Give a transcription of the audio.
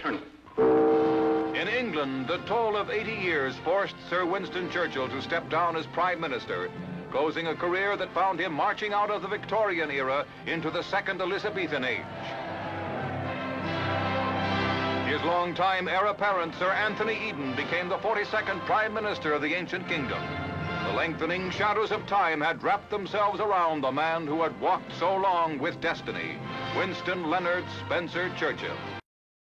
eternally. In England, the toll of 80 years forced Sir Winston Churchill to step down as Prime Minister, closing a career that found him marching out of the Victorian era into the Second Elizabethan Age. His longtime heir apparent, Sir Anthony Eden, became the 42nd Prime Minister of the ancient kingdom. The lengthening shadows of time had wrapped themselves around the man who had walked so long with destiny, Winston Leonard Spencer Churchill.